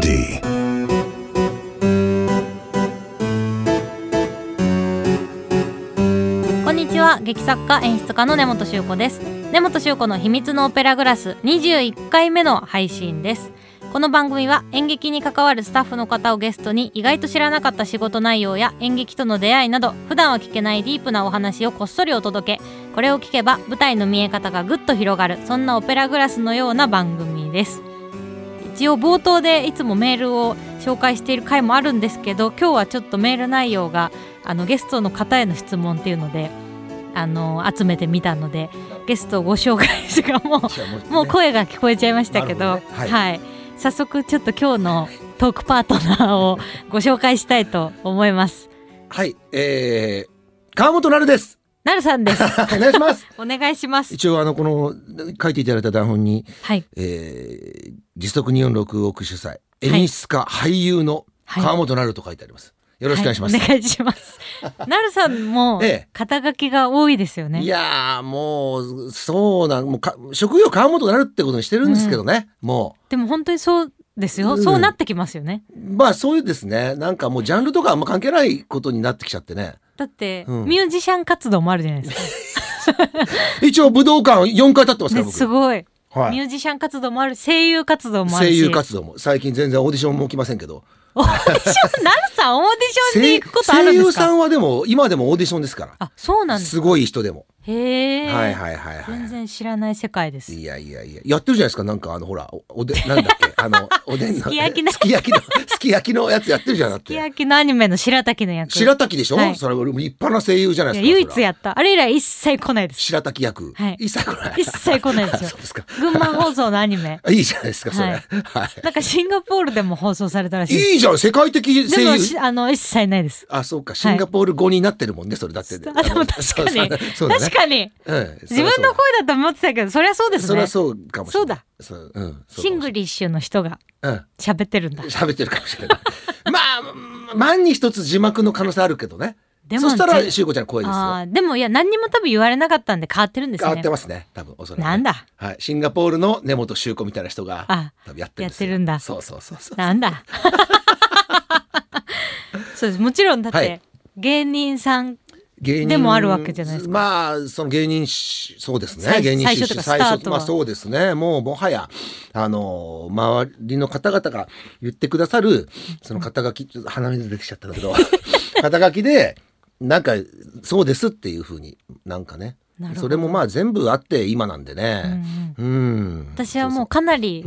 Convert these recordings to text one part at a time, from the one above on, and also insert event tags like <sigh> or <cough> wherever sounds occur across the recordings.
Melody. こんにちは劇作家演出家の根本修子です根本修子の秘密のオペラグラス21回目の配信ですこの番組は演劇に関わるスタッフの方をゲストに意外と知らなかった仕事内容や演劇との出会いなど普段は聞けないディープなお話をこっそりお届けこれを聞けば舞台の見え方がぐっと広がるそんなオペラグラスのような番組です一応冒頭でいつもメールを紹介している回もあるんですけど今日はちょっとメール内容があのゲストの方への質問っていうのであの集めてみたのでゲストをご紹介しかもうもう声が聞こえちゃいましたけど、ね。はい。はい、早速ちょっと今日のトークパートナーをご紹介したいと思います。はい、えー、川本なるです。なるさんです。<laughs> お願いします。<laughs> お願いします。一応あのこの書いていただいた台本に、はい、えー、時速246億主催演出家、俳優のはい川本なると書いてあります。よろしくお願いします。はお願いします。<laughs> なるさんもええ肩書きが多いですよね。いやーもうそうなんもうか職業川本なるってことにしてるんですけどね、もでも本当にそうですよ。うんそうなってきますよね。うまあそういうですねなんかもうジャンルとかあんま関係ないことになってきちゃってねだって、うんミュージシャン活動もあるじゃないですか。<laughs> 一応武道館4回立ってますからね、僕、すごい。はいミュージシャン活動もある、声優活動もあるし。声優活動も最近全然オーディションも起きませんけどオーディション、なるさんオーディションに行くことあるん声ですか？優さんはでも今でもオーディションですからあ、そうなんですすごい人でも、へえ。はいはいはいはい。全然知らない世界です。いやいやいや。やってるじゃないですか？なんかあのほらおおでなんだっけ？<laughs> あのおでんのすき焼きねすき焼きのすき焼きのやつやってるじゃんだって。すき焼きのアニメの白滝の役。白滝でしょ、はい。それ俺も立派な声優じゃないですか唯一やった。あれ以来一切来ないです。白滝役、はい。一切来ない。一切来ないですよ。<laughs> そうですか。群馬放送のアニメ。<laughs> いいじゃないですかそれ、ははい。いなんかシンガポールでも放送されたらしいでいじゃん世界的声でもあの一切ないです。あそうか。シンガポール語になってるもんねそれだってあ <laughs> でも <laughs> 確かに。<laughs> 確かに。うん。自分の声だと思ってたけどそりゃそうですね。それは。そうかもしれない。そうだ。シングリッシュの人がうん。喋ってるんだ。喋ってるかもしれない。まあ万に一つ字幕の可能性あるけどねでもそしたらぜしゅうこちゃんの声ですよ。でもいや何にも多分言われなかったんで変わってるんですね。変わって。ますね多分おそらくね。なんだ？はい。シンガポールの根本修子みたいな人があ多分やってるんですよ。やってるんだ。そうそうそうそうなんだ？<laughs> そうです。もちろんだって、はい。芸人さん芸人でもあるわけじゃないですか。まあその芸人しそうですね。最芸人最初とか最初まあそうですね。もうもはやあの周りの方々が言ってくださるその肩書きちょっと鼻水出てきちゃったんだけど <laughs> 肩書きでなんかそうですっていうふうになんかね。それもまあ全部あって今なんでうんうねん。うん、私はもうかなり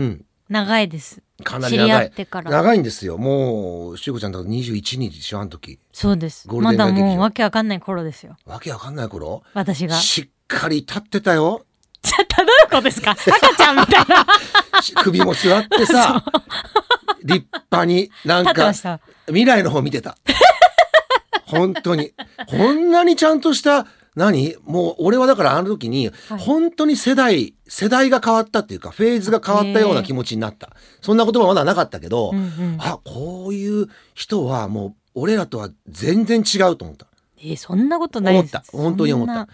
長いです、かなり長いってから。長い。んですよ。もうしゅうこちゃんだと21日でしょあの時そうです。まだもうわけわかんない頃ですよ。わけわかんない頃？私が。しっかり立ってたよ。ちょっとどういうことですか？赤ちゃんみたいな。し首も座ってさ <laughs> 立派になんか未来の方見てた本当に。こんなにちゃんとした何？もう俺はだからあの時に、はい。本当に世代世代が変わったっていうかフェーズが変わったような気持ちになった。そんな言葉まだなかったけど、うんうん。あこういう人はもう俺らとは全然違うと思った。えーそんなことないです。思った。本当に思った。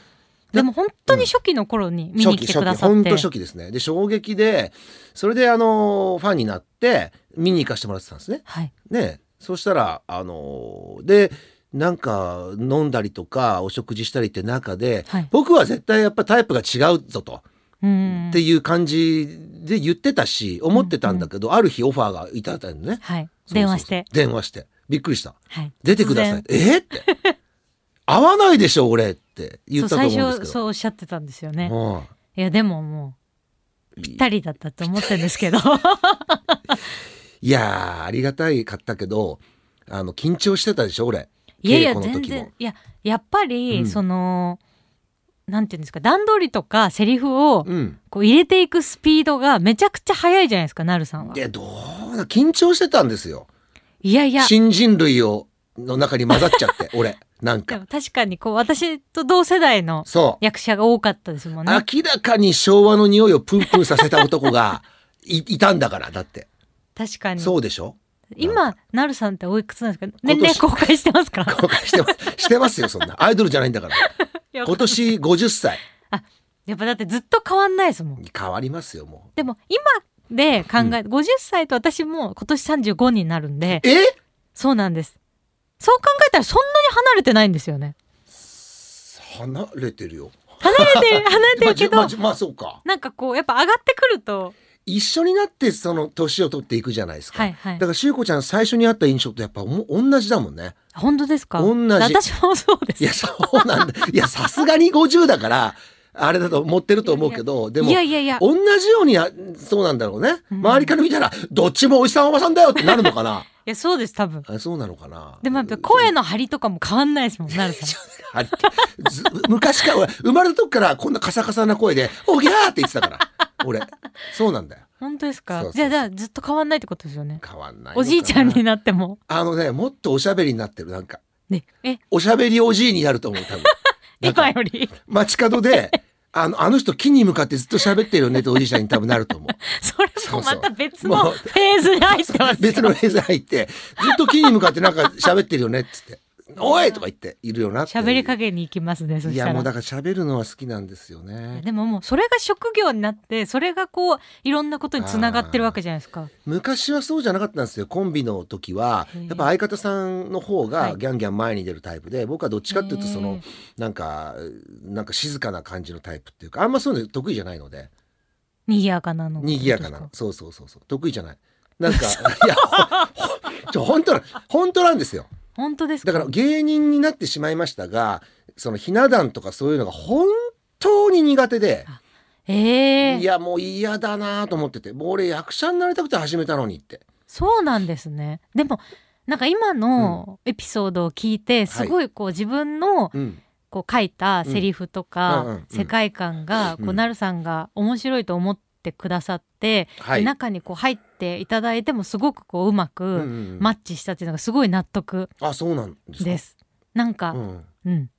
でも本当に初期の頃に見に来てくださって、本当初期ですね。で衝撃でそれであのファンになって見に行かせてもらってたんですね。はい。ねそしたらあのでなんか飲んだりとかお食事したりって中で、はい。僕は絶対やっぱタイプが違うぞと、うん。っていう感じで言ってたし思ってたんだけど、ある日オファーがいただい。たんでねはい電話して。電話して。びっくりした。はい。出てください。えって。<laughs> 合わないでしょ俺って言ったと思うんですけど。初そうおっしゃってたんですよね。うんいやでももうぴったりだったと思ってるんですけど。いやーありがたいかったけどあの緊張してたでしょ俺いやいや全然いややっぱり、うん。そのなんていうんですか段取りとかセリフをうん。こう入れていくスピードがめちゃくちゃ速いじゃないですかなるさんは。でどうだ緊張してたんですよ。いやいや。新人類をの中に混ざっちゃって <laughs> 俺なんか。確かにこう私と同世代の役者が多かったですもんね。明らかに昭和の匂いをプンプンさせた男が <laughs> いいたんだからだって。確かに。そうでしょ？今なるさんっておいくつなんですか？今年。年齢公開してますか？公開してます。<laughs> してますよそんな。アイドルじゃないんだから。今年50歳やっぱだってずっと変わんないですもん。変わりますよもでも今で考え、50歳と私も今年35になるんでえ？そうなんです。そう考えたらそんなに離れてないんですよね。離れてるよ。離れてる離れてるけど、ま <laughs> まあまあそうか。なんかこうやっぱ上がってくると一緒になってその年を取っていくじゃないですか、はいはい。だからしゅうこちゃん最初に会った印象とやっぱおも同じだもんね。本当ですか？同じ。私もそうです。いやそうなんだ。いやさすがに50だからあれだと思ってると思うけどでもいやいやいや。同じようにやそうなんだろうね、うん。周りから見たらどっちもおじさんおばさんだよってなるのかな。<laughs> いやそうです多分。あそうなのかな。でもやっぱ声の張りとかも変わんないですもんなるさん。<laughs> <laughs> 昔から俺生まれた時からこんなカサカサな声で「おぎゃー!」って言ってたから俺。そうなんだよ。本当ですか？じゃあじゃあずっと変わんないってことですよね。変わんないおじいちゃんになっても。あのねもっとおしゃべりになってるなんか。ね。え？おしゃべりおじいになると思う多分。<laughs> 今より？街角であのあの人木に向かってずっと喋ってるよねっておじいちゃんに多分なると思う。<laughs> それもまた別のフェーズに入ってますよ。別のフェーズ入ってずっと木に向かってなんか喋ってるよねっつって「おい!」とか言っているよな喋りかけに行きますねそいやもうだから喋るのは好きなんですよね。でももうそれが職業になってそれがこういろんなことにつながってるわけじゃないですか。昔はそうじゃなかったんですよ。コンビの時は。やっぱ相方さんの方はい。がギャンギャン前に出るタイプで僕はどっちかっていうとそのなんかなんか静かな感じのタイプっていうかあんまそういうの得意じゃないので。賑やかなの。賑やかな。そうそうそうそう。得意じゃない。なんかいや本当な本当なんですよ本当ですだから芸人になってしまいましたがそのひな壇とかそういうのが本当に苦手でええ。いやもう嫌だなと思っててもう俺役者になりたくて始めたのにって。そうなんですね。でもなんか今のエピソードを聞いてすごいこう自分のうん。こう書いたセリフとうん。うんうんか世界観がうん。こうなるさんが面白いと思ってくださってはい。中にこう入っていただいてもすごくこううまくうんマッチしたっていうのがすごい納得あそうなんです。なんかうん、うん。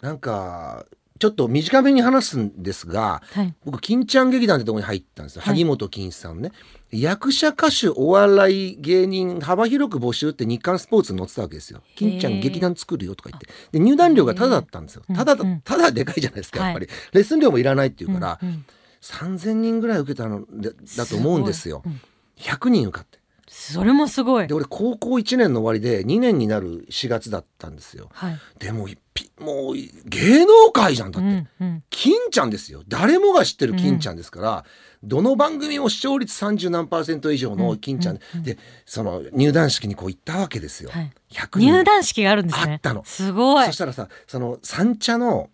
なんかちょっと短めに話すんですがはい。僕金ちゃん劇団ってとこに入ったんですよ、はい。萩本欽一さんね。役者歌手お笑い芸人幅広く募集って日刊スポーツに載ってたわけですよ。金ちゃん劇団作るよとか言って。で入団料がタダだったんですよ。ただだうんうん。ただでかいじゃないですかやっぱり、レッスン料もいらないっていうから、うんうん。3,000人ぐらい受けたのでだと思うんですよ。ごいうん100人受かって。それもすごい。で俺高校1年の終わりで2年になる4月だったんですよ。はい。でもピもう芸能界じゃんだって、うんうん。金ちゃんですよ。誰もが知ってる金ちゃんですから、どの番組も視聴率30何パーセント以上の金ちゃん、うん。うんうん。でその入団式にこう行ったわけですよ、はい。100人。入団式があるんですね。あったの。すごい。そしたらさその三茶の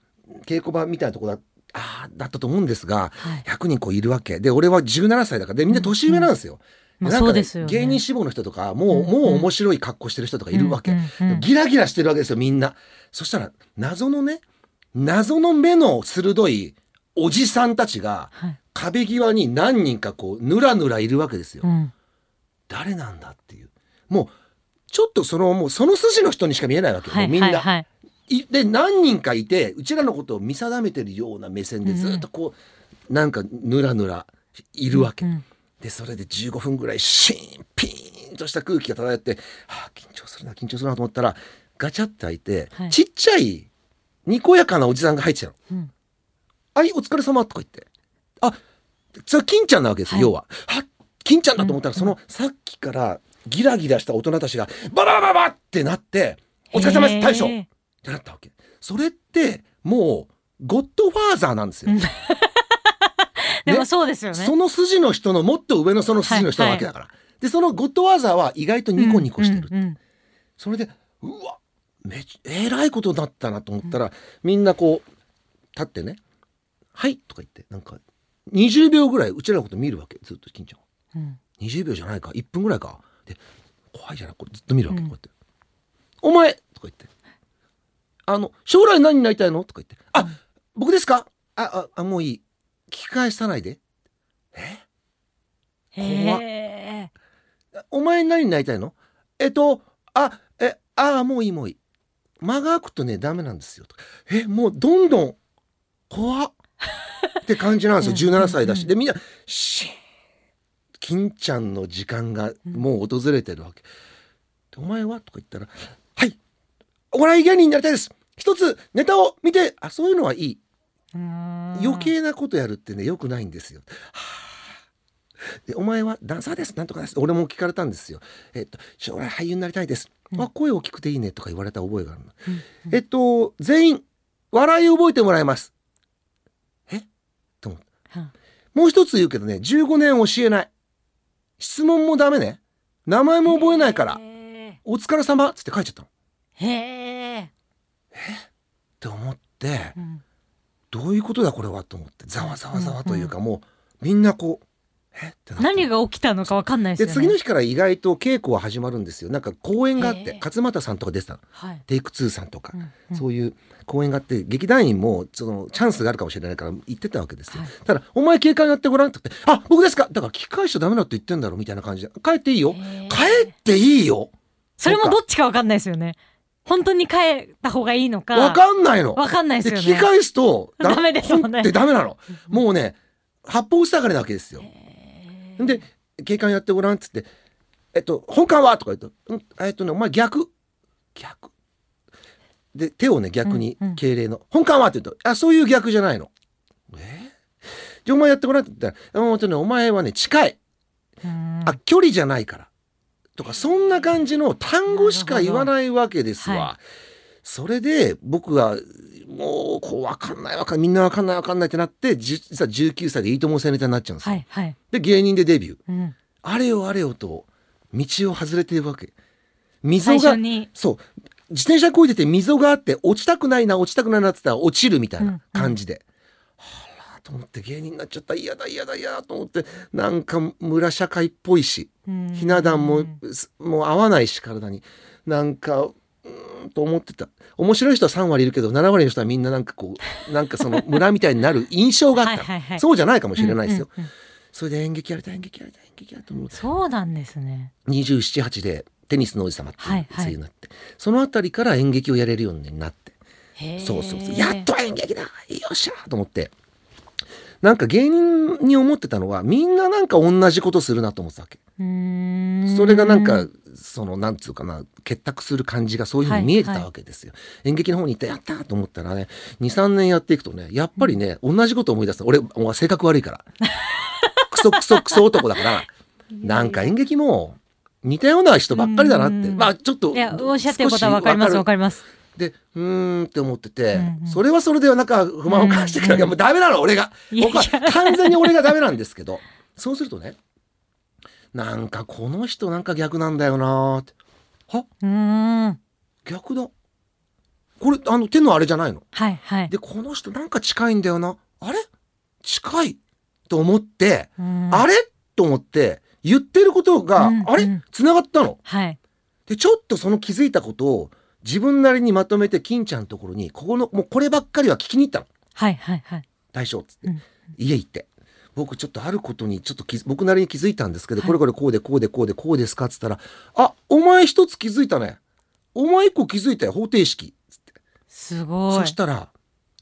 稽古場みたいなとこだあーだったと思うんですがはい。100人こういるわけ。で俺は17歳だからでみんな年上なんですよ。まあなんかねね。芸人志望の人とかもう,、うんもう面白い格好してる人とかいるわけ、うんうんうん。ギラギラしてるわけですよみんな。そしたら謎のね謎の目の鋭いおじさんたちがはい。壁際に何人かこうぬらぬらいるわけですよ、うん。誰なんだっていう。もうちょっとそのもうその筋の人にしか見えないわけよ、はいもうみんな、はいはいいで何人かいてうちらのことを見定めてるような目線でずっとこう、なんかぬらぬらいるわけ、うんでそれで15分ぐらいシーンピーンとした空気が漂って、はあ、緊張するな緊張するなと思ったらガチャって開いて、はい。ちっちゃいにこやかなおじさんが入ってきたの。うん「はいお疲れ様とか言って。あそれは金ちゃんなわけですよ、はい。要は。は金ちゃんだと思ったら、うんそのさっきからギラギラした大人たちがバババババってなって「お疲れ様です大将!」ってなったわけ。それってもうゴッドファーザーなんですよ。うん <laughs> でもそうですよねその筋の人のもっと上のその筋の人なわけだから。でそのゴッドファーザーは意外とニコニコしてる。うんうんうんそれでうわめちえらいことになったなと思ったら、みんなこう立ってね「はい」とか言ってなんか20秒ぐらいうちらのこと見るわけずっと金ちゃんは。うん20秒じゃないか1分ぐらいかで怖いじゃないこれずっと見るわけ、うんこうやって「お前!」とか言って「あの将来何になりたいの?」とか言って「あ僕ですか？あああもういい。聞き返さないで。え？怖っ。へお前何になりたいの？えっとあえあもういいもういい。間が空くとねダメなんですよ」とか。えもうどんどん。怖っ。って感じなんですよ。うん。17歳だし、うん。でみんなシーン。金ちゃんの時間がもう訪れてるわけ、でお前は?」とか言ったら「はいお笑い芸人になりたいです。一つネタを見てあそういうのはいい。余計なことやるってねよくないんですよ。はあでお前はダンサーです。なんとかです。俺も聞かれたんですよ。えっと将来俳優になりたいです、うん。あ声大きくていいねとか言われた覚えがあるの、うん。えっと全員笑いを覚えてもらいます。え？と思って。はもう一つ言うけどね15年教えない。質問もダメね。名前も覚えないから。へお疲れ様っつって書いちゃったのへー。て思ってうん。どういうことだこれはと思ってざわざわざわというかもうみんなこうえ？って何が起きたのかわかんないですよね。で次の日から意外と稽古は始まるんですよ。なんか公演があって勝俣さんとか出てたの。はい。テイク2さんとか、うんうん。そういう公演があって劇団員もそのチャンスがあるかもしれないから言ってたわけですよ、はい。ただ「お前警官やってごらん」って言って「あ僕ですか!」だから聞き返しちゃダメだって言ってんだろみたいな感じで「帰っていいよ。帰っていいよ!それもどっちかわかんないですよね本当に帰った方がいいの」か。わかんないの。わかんないでですよね。聞き返すとダメですもんね。本ってダメなの。<laughs> もうね八方塞がりなわけですよ。で警官やってごらんっつって「えっと本官は?」とか言うと「うんえっとねお前逆逆」で手をね逆にうんうん。敬礼の「本官は?」って言うと「あそういう逆じゃないの」え？じゃあお前やってごらんって言ったら「うんとねお前はね近い。うん。あ距離じゃないから」とかそんな感じの単語しか言わないわけですわ。はそれで僕はもうこう分かんない分かんないみんな分かんない分かんないってなって実は19歳でいいとも青ネタになっちゃうんですよ。はいはい。で芸人でデビュー。うん。あれよあれよと道を外れているわけ。溝最が初に。そう。自転車こいでて溝があって落ちたくないな落ちたくないなって言ったら落ちるみたいな感じで、あらと思って芸人になっちゃった。嫌だ嫌だ嫌だと思って。なんか村社会っぽいし。うん。ひな壇もすもう合わないし体に。なんかうーんと思ってた。面白い人は3割いるけど7割の人はみんななんかこうなんかその <laughs> 村みたいになる印象があった。はいはいはい。そうじゃないかもしれないですよ、うんうんうん。それで演劇やりたい演劇やりたい演劇やりたいと思って。そうなんですね。278でテニスの王子様っていうはいはい。声優になって、そのあたりから演劇をやれるようになって。そうそうそう。やっと演劇だ。よっしゃと思ってなんか芸人に思ってたのはみんななんか同じことするなと思ってたわけ。それがなんかそのなんつうかな結託する感じがそういうふうに見えてたはいはいわけですよ、演劇の方に行ってやったと思ったらね23年やっていくとねやっぱりね、同じこと思い出す俺性格悪いから。クソクソクソ男だから。なんか演劇も似たような人ばっかりだなって。うん。まあちょっといやおっしゃってることはわかります少しわかりますでうーんって思ってて、うんうん。それはそれでなんか不満を感じてくるけど、もうダメなの俺が。僕は完全に俺がダメなんですけどそうするとねなんかこの人なんか逆なんだよなーって。は？うーん。逆だ。これあの手のあれじゃないの？はいはい。でこの人なんか近いんだよな。あれ？近いと思って、うん。あれ？と思って言ってることが、うんあれ？うん繋がったの。はい。でちょっとその気づいたことを自分なりにまとめて金ちゃんのところにここのもうこればっかりは聞きに行ったの。はいはいはい。大将っつって、うん。家行って。僕ちょっとあることにちょっと僕なりに気づいたんですけど、はい。これこれこうでこうでこうでこうですかっつったら「あお前一つ気づいたね。お前一個気づいたよ方程式」つってすごい。そしたら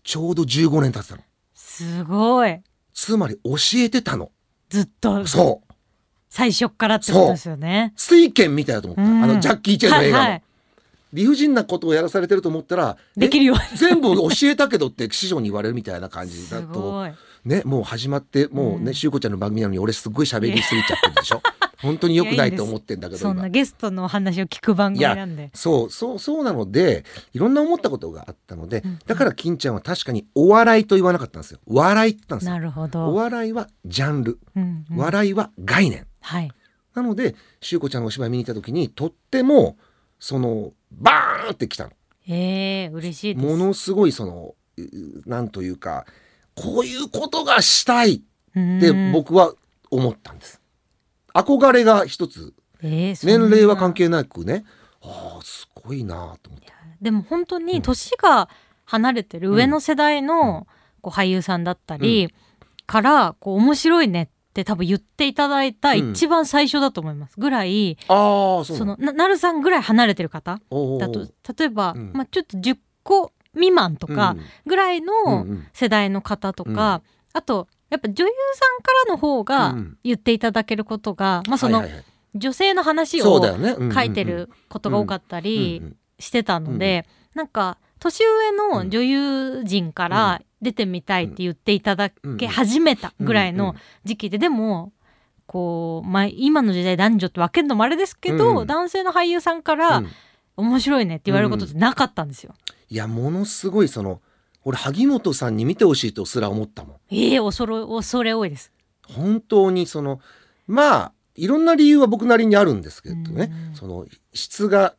ちょうど15年経ってたの。すごい。つまり教えてたの。ずっと。そう。最初っからってことですよね。水拳みたいだと思った、うん。あのジャッキー・チェンの映画の、はいはい理不尽なことをやらされてると思ったらできるよえ全部教えたけどって師匠に言われるみたいな感じだ <laughs> すとねもう始まってもうね、うん。しゅうこちゃんの番組なのに俺すっごい喋りすぎちゃってるでしょ。<laughs> 本当に良くないと思ってんだけど今。そんなゲストのお話を聞く番組なんで。そうそうそうなのでいろんな思ったことがあったので、うん。だから金ちゃんは確かにお笑いと言わなかったんですよ。笑いって言ったんですよ。なるほおど、笑いはジャンル、うんうん。笑いは概念。はい。なのでしゅうこちゃんのお芝居見に行った時にとってもそのバーンってきたの。ええ嬉しいです。ものすごいそのうなんというかこういうことがしたいってうん。僕は思ったんです。憧れが一つ。えー年齢は関係なくね。ああすごいなと思って。でも本当に年が離れてる上の世代のこう俳優さんだったりからこう面白いねって多分言っていただいた一番最初だと思いますぐらい、ああそののななるさんぐらい離れてる方だと例えば、うん。まあ、ちょっと10個未満とかぐらいうんのうんうん。世代の方とか、うん。あとやっぱ女優さんからの方がうん言っていただけることが、まあそのはいはいはい。女性の話を書いてることが多かったり、うんうんしてたので、なんか年上の女優陣から出てみたいって言っていただけ始めたぐらいの時期で、でもこう、まあ、今の時代男女って分けるのもあれですけど、うん。男性の俳優さんから、うん。面白いねって言われることってなかったんですよ。いやものすごいその俺萩本さんに見てほしいとすら思ったもん。ええ恐れ恐れ多いです。本当にそのまあいろんな理由は僕なりにあるんですけどね、うん。その質が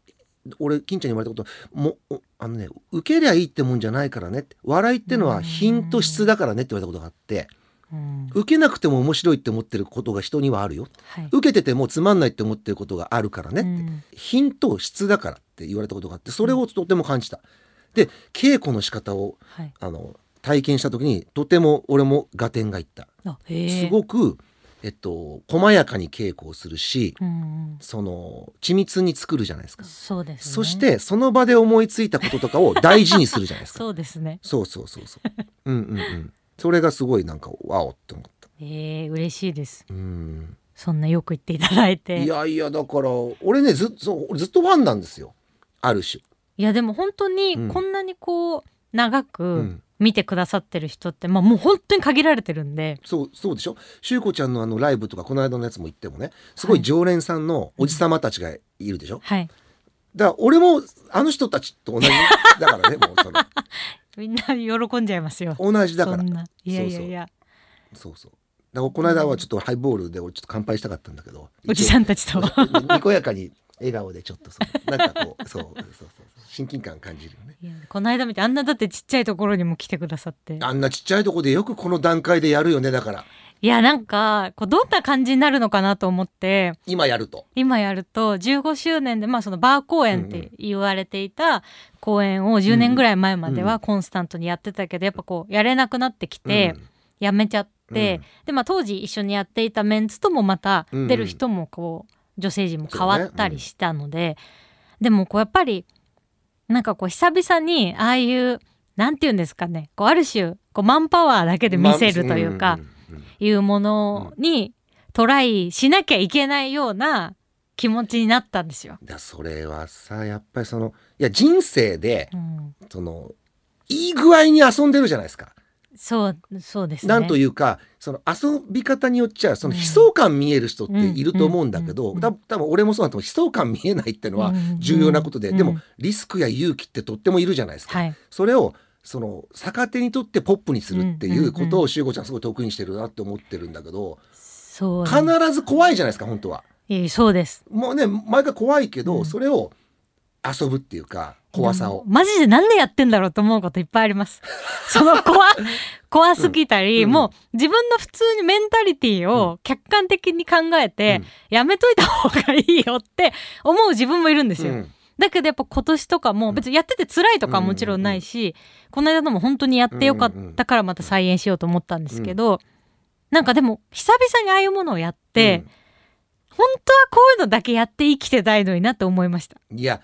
俺金ちゃんに言われたこともおあのね受けりゃいいってもんじゃないからねって。笑いってのは品と質だからねって言われたことがあって。うん。受けなくても面白いって思ってることが人にはあるよ。はい。受けててもつまんないって思ってることがあるからねって、うん。品と質だからって言われたことがあってそれをとても感じた。で稽古の仕方をはい、あの体験した時にとても俺も合点がいった。すごく、えっと、細やかに稽古をするしうんうんその緻密に作るじゃないですか。そうですね。そしてその場で思いついたこととかを大事にするじゃないですか。<laughs> そうですね。そうそうそうそう。うんうんうん。それがすごいなんかわおって思った。ええ嬉しいです。うん。そんなよく言っていただいて。いやいやだから俺ねずっそう俺ずっとファンなんですよ。ある種。いやでも本当うんにこんなにこう長うくん。見てくださってる人って、まあもう本当に限られてるんで、そうそうでしょ？しゅうこちゃんのあのライブとかこの間のやつも行ってもね、すごい常連さんのおじさまたちがいるでしょ？はい。だから俺もあの人たちと同じ <laughs> だからねもうそのみんな喜んじゃいますよ。同じだからそんな。いやいやいや、そうそうだからこの間はちょっとハイボールで俺ちょっと乾杯したかったんだけどおじさんたちと。にこやかに笑顔でちょっとそうなんかこう <laughs> そうそうそうそう親近感感じるよね。いやこの間見てあんなだってちっちゃいところにも来てくださって。あんなちっちゃいとこでよくこの段階でやるよねだから。いやなんかこうどんな感じになるのかなと思って。今やると。今やると15周年でまあそのバー公演って言われていた公演を10年ぐらい前まではコンスタントにやってたけどやっぱこうやれなくなってきてやめちゃって、でまあ当時一緒にやっていたメンツともまた出る人もこう女性陣も変わったりしたので、でもこうやっぱりなんかこう久々にああいうなんて言うんですかねこうある種こうマンパワーだけで見せるというか、んんうんいうものにトライしなきゃいけないような気持ちになったんですよ。だそれはさやっぱりそのいや人生でうん、そのいい具合に遊んでるじゃないですか。そうそうですね。なんというかその遊び方によっちゃその悲壮感見える人っていると思うんだけうんうん多分俺もそうだと悲壮感見えないってのは重要なことで、うん。でもリスクや勇気ってとってもいるじゃないですか。はい、それをその逆手にとってポップにするっていうことをしゅうこちゃんすごい得意にしてるなって思ってるんだけど必ず怖いじゃないですか本当は。そうです。もうね毎回怖いけど、うん。それを遊ぶっていうか怖さを。マジでなんでやってんだろうと思うこといっぱいあります。<laughs> その怖怖すぎたり、うん。もう自分の普通にメンタリティを客観的に考えて、やめといた方がいいよって思う自分もいるんですよ。うん。だけどやっぱ今年とかも別にやってて辛いとかはもちろんないし、この間のも本当にやってよかったからまた再演しようと思ったんですけど、なんかでも久々にああいうものをやって、本当はこういうのだけやって生きてたいのになって思いました。うんいや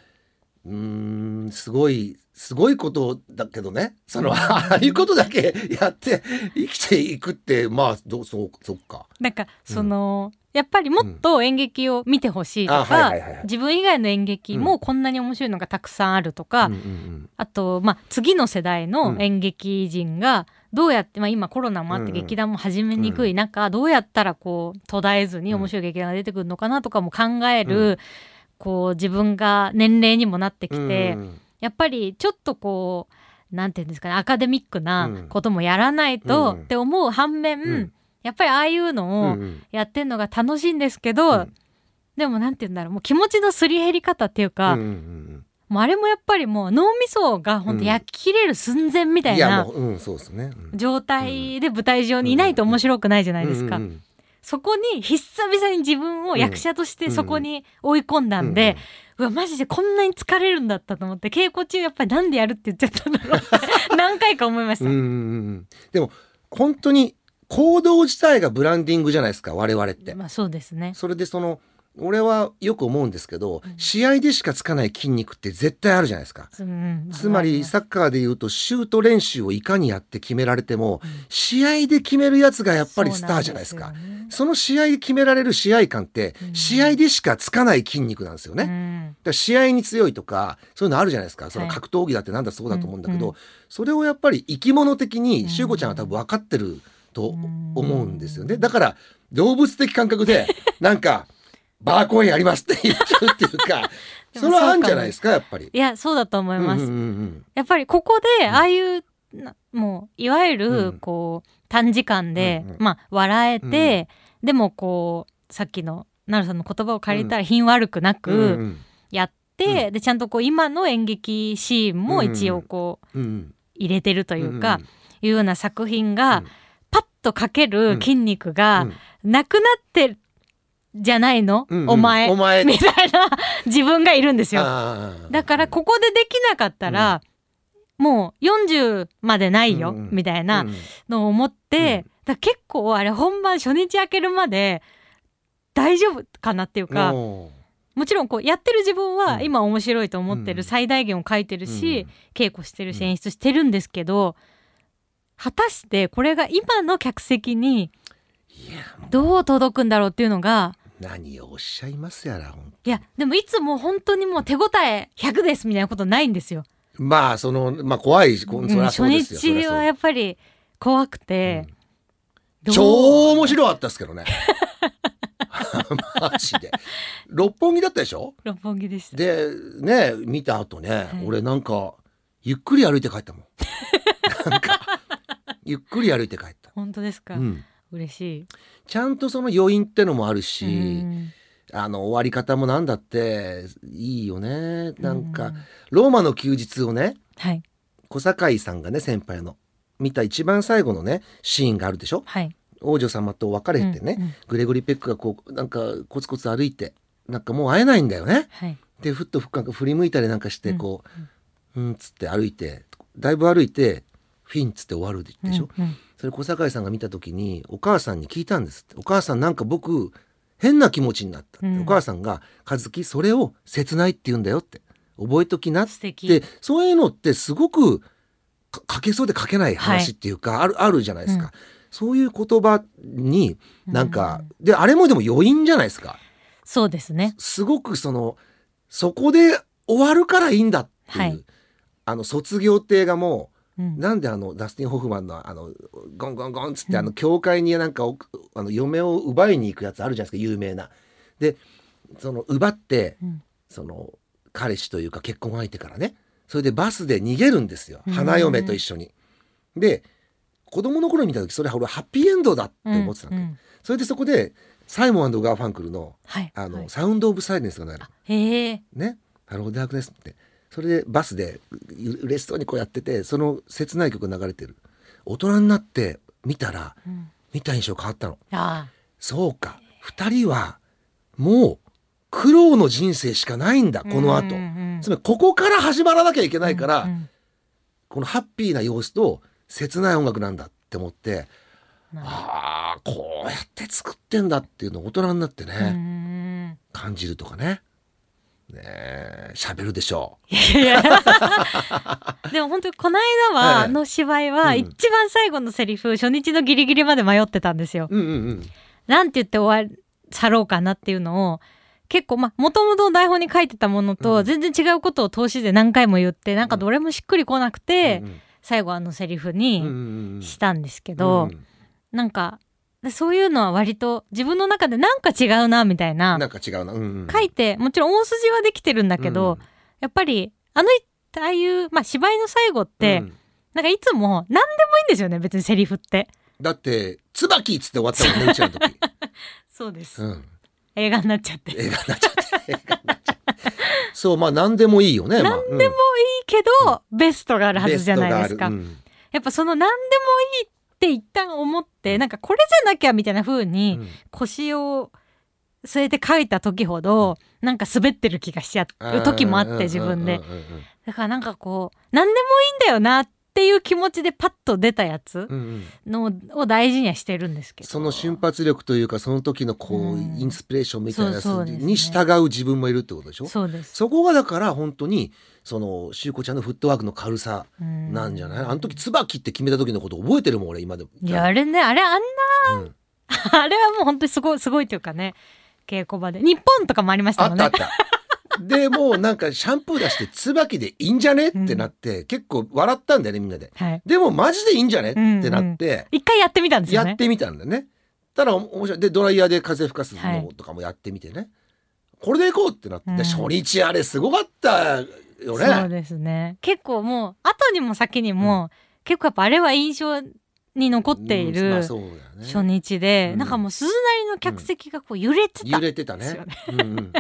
うーんすごいすごいことだけどね。その <laughs> ああいうことだけ <laughs> やって生きていくってまあどうそうそっか。なんかその、やっぱりもっと演劇を見てほしいとあか、自分以外の演劇もこんなに面白いのがたくさんあるとか、うんうんうん。あと、まあ、次の世代の演劇人がどうやって、まあ、今コロナもあってうんうん劇団も始めにくい中、どうやったらこう途絶えずに面白い劇団が出てくるのかなとかも考える、うこう自分が年齢にもなってきて、うんやっぱりちょっとこうなんていうんですかねアカデミックうなん。こともやらないと、うん。って思う反面、うん。やっぱりああいうのうをやってんのが楽しいんですけど、うん。でもなんて言うんだろうもう気持ちのすり減り方っていうか、もうあれもやっぱりもう脳みそが本当焼き切れる寸前みたいな状態で舞台上にいないと面白くないじゃないですか。そこに久々に自分を役者としてそこに追い込んだんで、うわマジでこんなに疲れるんだったと思って稽古中やっぱりなんでやるって言っちゃったんだろうって何回か思いました。うんうんうんうんでも本当に行動自体がブランディングじゃないですか我々って。まあそうですね。それでその俺はよく思うんですけど、試合でしかつかない筋肉って絶対あるじゃないですか。うんつまりサッカーで言うとシュート練習をいかにやって決められても、試合で決めるやつがやっぱりスターじゃないですか。ねその試合で決められる試合感って、うん。試合でしかつかない筋肉なんですよね。うん。だから試合に強いとかそういうのあるじゃないですか。そのはい格闘技だってなんだそうだと思うんだけど、うんそれをやっぱり生き物的うん。にしゅうこちゃんは多分分かってると思うんですよね。だから動物的感覚でなんかバーコインありますって言っちゃうっていうか <laughs> でそも。れはあるんじゃないですかやっぱり。いやそうだと思います、うんうんうんやっぱりここでああいうなもういわゆうるん。こう短時間で、うんうん。まあ笑えて、でもこうさっきの奈良さんの言葉を借りたら品悪くなく、うんうんやって、でちゃんとこう今の演劇シーンも一応こううんうん。入れてるというか、んいうような作品が、うん。パッとかける筋肉がうん。なくなってじゃないの、うんうん。お前。お前。みたいな。<laughs> 自分がいるんですよ。だからここでできなかったら、もう40までないよ、うんうんみたいなうんのを思って、うん。結構あれ本番初日明けるまで大丈夫かなっていうか、おもちろんこうやってる自分はうん。今面白いと思ってうん。る最大限を書いてるーし、稽古してるしうん。演出してるんですけど、果たしてこれが今の客席にどう届くんだろうっていうのが何をおっしゃいますやらいやでもいつも本当にもう手応え100ですみたいなことないんですよ。まあそのまあ怖いうん初そうですよそり日はやっぱり怖くて、どう？超面白かったですけどね。<laughs> <laughs> マジで。六本木だったでしょ？六本木でした。でね見た後ね、い。俺なんかゆっくり歩いて帰ったもん。<laughs> なんかゆっくり歩いて帰った、本当ですか、うん、嬉しい。ちゃんとその余韻ってのもあるし、うん。あの終わり方もなんだっていいよね。なんうかローマの休日をねはい。小堺さんがね先輩の見た一番最後のねシーンがあるでしょ？はい。王女様と別れてね、うんうん。グレゴリー・ペックがこうなんかコツコツ歩いてなんかもう会えないんだよね。はい。でふっとふっか振り向いたりなんかしてうん。こううん、つって歩いてだいぶ歩いてフィンっつって終わるでしょ、うんうんそれ小堺さんが見た時にお母さんに聞いたんですって。お母さんなんか僕変な気持ちになったって、うん。お母さんが「和樹それを切ないって言うんだよ」って。覚えときなっ。て。そういうのってすごくか書けそうで書けないはい話っていうか、あるあるじゃないですか、うん。そういう言葉になんか、うんであれもでも余韻じゃないですか。そうですね。すごくそのそこで終わるからいいんだっていう、はい。あの卒業って映画もうん。なんであのダスティン・ホフマンのあのゴンゴンゴンっつって、うん。あの教会になんかおあの嫁を奪いに行くやつあるじゃないですか有名な。でその奪ってうん。その彼氏というか結婚相手からね。それでバスで逃げるんですよ。うん花嫁と一緒に。で子供の頃に見た時それは俺ハッピーエンドだって思ってたの、うん。うんそれでそこでサイモンガーファンクルのはい。あの、はい。サウンド・オブ・サイレンスが流れる。ね「ハローダークネス」ってそれでバスでう嬉しそうにこうやっててその切ない曲が流れてる。大人になって見たらうん。見た印象変わったの。あそうか。2人はもう苦労の人生しかないんだあ。この後、うんうんうん。つまりここから始まらなきゃいけないから、うんうん。このハッピーな様子と切ない音楽なんだって思ってあ。あこうやって作ってんだっていうのを大人になってね、感じるとかねねえ喋るでしょう。いや <laughs> でも本当にこの間は、ええ。の芝居はうん。一番最後のセリフ、初日のギリギリまで迷ってたんですよ。うんうんうん。なんて言って終わ去ろうかなっていうのを結構まあもともと台本に書いてたものうん。と全然違うことを通しで何回も言ってなんかどれもしっくりこなくて、うん最後あのセリフうんうんにうんうん。したんですけど、うん。なんかでそういうのは割と自分の中でなんか違うなみたいな。なんか違うな、うんうん。書いてもちろん大筋はできてるんだけど、やっぱりあのああいう、まあ、芝居の最後っうんて、うん。なんかいつも何でもいいんですよね別にセリフって。だって「椿」っつって終わったもんねうちらの時、<laughs> そうです、うん、映画になっちゃって。いい映画になっちゃって。映画になっちゃって。そうまあ何でもいいよね何でもけど、ベストがあるはずじゃないですか。うん。やっぱその何でもいいって一旦思ってなんかこれじゃなきゃみたいな風に腰を据えて書いた時ほどなんか滑ってる気がしちゃう時もあって自分でうんうんうんだからなんかこう何でもいいんだよなっていう気持ちでパッと出たやつうんうん。のを大事にはしてるんですけど。その瞬発力というかその時のこう、うん。インスピレーションみたいなやつに従う自分もいるってことでしょ？そうです。そこがだから本当にそのしゅうこちゃんのフットワークの軽さなんじゃない、あの時椿って決めた時のこと覚えてるもん俺今でも。いやあれねあれあんなうん。<laughs> あれはもう本当にすごいすごいというかね稽古場で。日本とかもありましたもんね。あったあったでもうなんかシャンプー出して椿でいいんじゃねってなって、結構笑ったんだよねみんなで。はい。でもマジでいいんじゃねってなって、一回やってみたんですよね。やってみたんだよね。ただ面白い。でドライヤーで風吹かすはい。のとかもやってみてね、これでいこうってなって、うん。で初日あれすごかったよそうねですね。結構もう後にも先にも、結構やっぱあれは印象に残っていうんる初日で、うん。なんかもう鈴なりの客席がこう揺れてた、揺れてたね。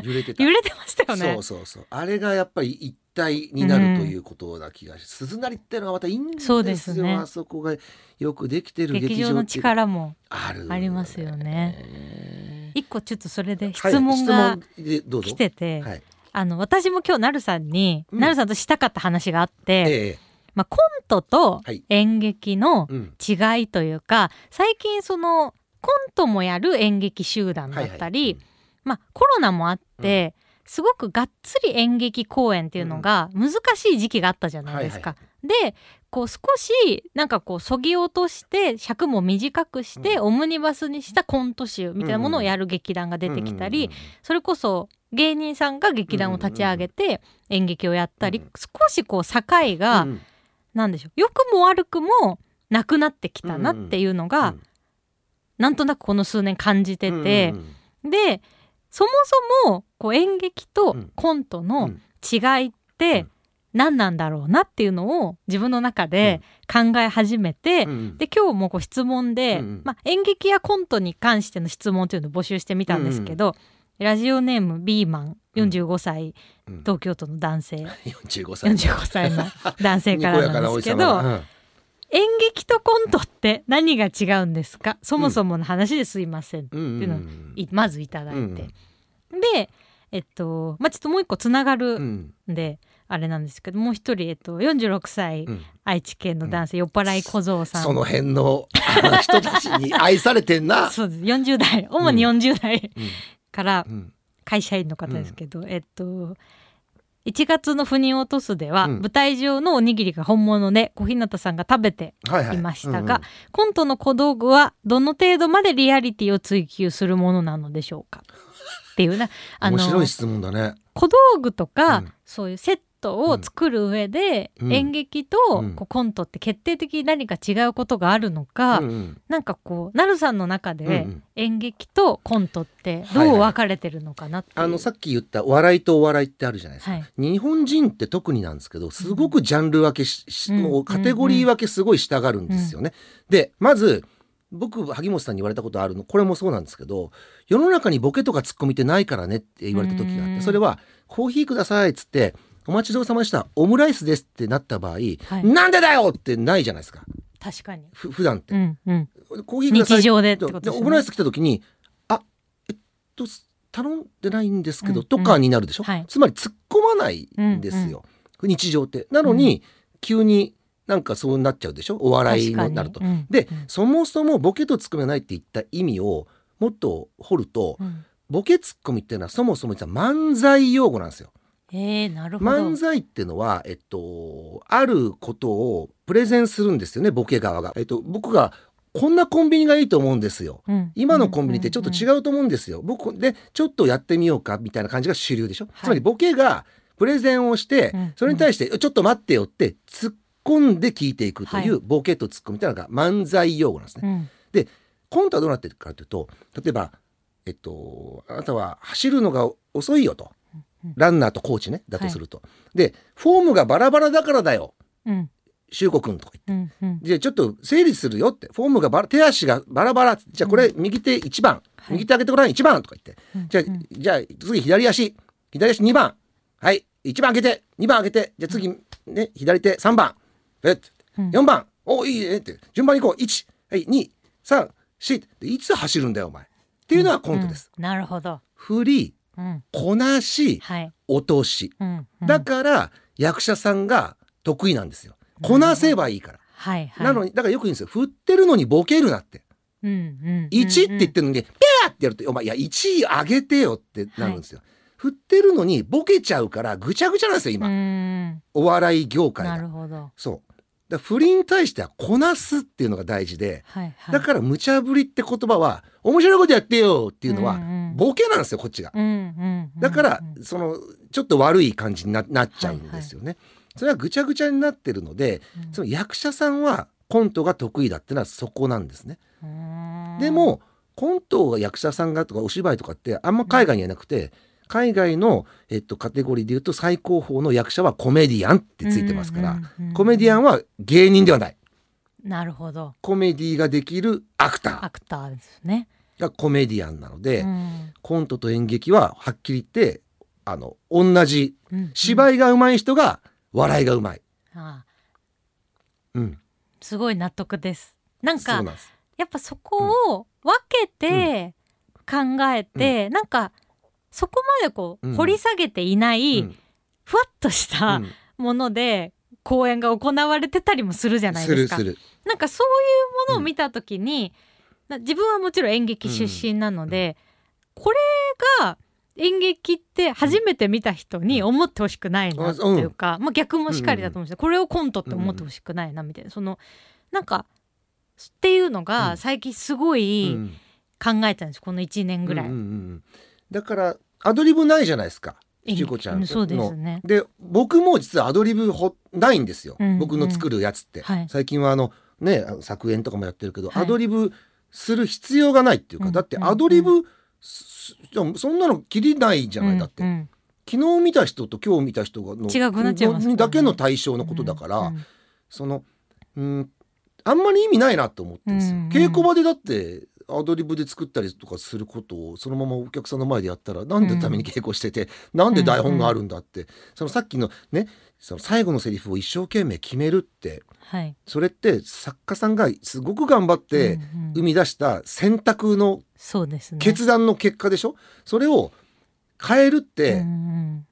揺れてた。揺れてましたよね。そうそうそう。あれがやっぱり一体になるということな気がし、鈴なりっていうのがまたいいんですよ。ですね。あそこがよくできてる劇場の力もありますよね。ね。一個ちょっとそれではい質問が来てて、はい。あの私も今日なるさんに、うん。なるさんとしたかった話があって、ええまあ、コントとはい。演劇のうん。違いというか最近そのコントもやる演劇集団だったり、はいはい。まあ、コロナもあって、すごくがっつり演劇公演っていうのが難しい時期があったじゃないですか。でこう少しなんかこうそぎ落として尺も短くして、オムニバスにしたコント集みたいなものをやる劇団が出てきたり、それこそ芸人さんが劇団を立ち上げて演劇をやったり、うん。少しこう境が、うんなんでしょう。良くも悪くもなくなってきたなっていうのが、うんなんとなくこの数年感じてて。う、んでそもそもこう演劇とうん。コントうのん。違いって何なんだろうなっていうのを自分の中で考え始めて、うんで今日もこう質問で、まあ、演劇やコントに関しての質問というのを募集してみたんですけど、ラジオネームビーマン45歳、うん。東京都の男性。<laughs> 45歳。45歳の男性からなんですけどがうん。演劇とコントって何が違うんですか？そもそもの話ですいません、うん。うん。っていうのをいまずいただいて、うん。でえっとまあちょっともう一個つながうるん。んで、あれなんですけどもう一人、えっと、46歳、うん。愛知県の男性、酔っ払い小僧さん。その辺の人たちに愛されてんな。<laughs> そうです。40代主に40代うん <laughs> からうん。会社員の方ですけど、えっと1月の「腑に落とす」では、うん。舞台上のおにぎりが本物で小日向さんが食べてはいましたが、コントの小道具はどの程度までリアリティを追求するものなのでしょうか？っていうなあの面白い質問だね。小道具とか、うん。そういうセットを作る上で、うん。演劇とうん。こうコントって決定的に何か違うことがあるのか、うんうん。なんかこうなるさんの中でうんうん。演劇とコントってどう分かれてるのかなっていう、あのさっき言った笑いとお笑いってあるじゃないですか。はい。日本人って特になんですけどすごくジャンル分けし、しうん。もうカテゴリー分けすごいしたがるんですよね。でまず僕萩本さんに言われたことあるのこれもそうなんですけど世の中にボケとかツッコミってないからねって言われた時があっうん。てそれは「コーヒーください」っつって「お待ちどうさまでした。オムライスです」ってなった場合はい。なんでだよってないじゃないですか。確かに、ふ普段って。う。んうん、コーヒー日常でね。オムライス来た時に「あえっと頼んでないんですけど」うんとかになるでしょ、はい。つまり突っ込まないんですよ、日常って。なのに、急になんかそうなっちゃうでしょ？お笑いになると。確かに。で、うん。そもそもボケとツッコミがないって言った意味をもっと掘ると、うん。ボケツッコミっていうのはそもそも実は漫才用語なんですよ。えー、なるほど漫才っていうのは、えっと、あることをプレゼンするんですよねボケ側が。えっと、僕がこんなコンビニがいいと思うんですよ。うん今のコンビニってちょっと違ううと思うんですよ。僕でちょっとやってみようかみたいな感じが主流でしょ？はいつまりボケがプレゼンをして、うんそれに対して、ちょっと待ってよって突っ込んで聞いていくといはうボケとツッコミみたいなのが漫才用語なんですね。んうんコントはどうなってるかというと例えば、えっと、あなたは走るのが遅いよとうんランナーとコーチねだとすると。でフォームがバラバラだからだよ。うん。修子くんとか言って。うんうん。じゃあちょっと整理するよって。フォームがバラ手足がバラバラ。じゃあこれ右手1番、はい。右手上げてごらん1番とか言って、じゃあ、うん。じゃあ次左足。左足2番。はい。1番上げて。2番上げて。じゃあ次ね左手3番。えっうん。4番。おいいねって。順番にこう。1はい。234でいつ走るんだよお前。っていうのはコントです、うん。なるほど、振りうん、こなしはい、落とし。だから役者さんが得意なんですよ。こなせばいいから、はいはい。なのにだからよく言うんですよ。振ってるのにボケるなって。うんうん1って言ってるのに、ピャーってやると、お前、いや、1位上げてよってなるんですよ。振ってるのにボケちゃうからぐちゃぐちゃなんですよ、う今。ん。お笑い業界なるが。ほど。そう。だから振りに対してはこなすっていうのが大事で、はいはいだから無茶ぶりって言葉は面白いことやってよっていうのはボケなんですよこっちが。うんうんうんだからうんそのちょっと悪い感じにななっちゃうんですよね。それはぐちゃぐちゃになってるのでうんその役者さんはコントが得意だってのはそこなんですね。でもコントが役者さんがとかお芝居とかってあんま海外にはなくて、海外の、えっと、カテゴリーで言うと最高峰の役者はコメディアンってついてますから、うんうんうんコメディアンは芸人ではない。なるほど。コメディができるアクタアクターですね、ーがコメディアンなので、うん。コントと演劇ははっきり言ってあの同じ。うん芝居が上手い人が笑いが上手い。ああ。うん、すごい納得です。なんか。やっぱそこを分けて考えて、なんかそこまでこう、うん。掘り下げていない、うん。ふわっとしたうん。もので公演が行われてたりもするじゃないですか。す。なんかそういうものを見た時に、な自分はもちろん演劇出身なので、これが演劇って初めて見た人に思ってほしくないなっていうか、まあ逆もしかりだと思うんですよ、これをコントって思ってほしくないなみたいな。そのなんかっていうのうん。が最近すごいうん。考えたんですこの1年ぐらい。うんうんうんだからアドリブないじゃないですか。演劇しゅうこちゃん。のそうですね。で僕も実はアドリブほないんですよ、うん。僕の作るやつって、はい。最近はあのね作演とかもやってるけど、はい。アドリブする必要がないっていうか、うん。だってアドリブ、すそんなのきりないじゃない、だって、うん。うん。昨日見た人と今日見た人がの違くなっちゃいますね。のだけの対象のことだから、うんうん。そのうんあんまり意味ないなと思ってるんですよ、うん。うん。稽古場でだってアドリブで作ったりとかすることをそのままお客さんの前でやったらなんでために稽古してて、なんで台本があるんだって、そのさっきのねその最後のセリフを一生懸命決めるってはい。それって作家さんがすごく頑張ってうんうん。生み出した選択の。決断の結果でしょ？それを変えるって、うんうん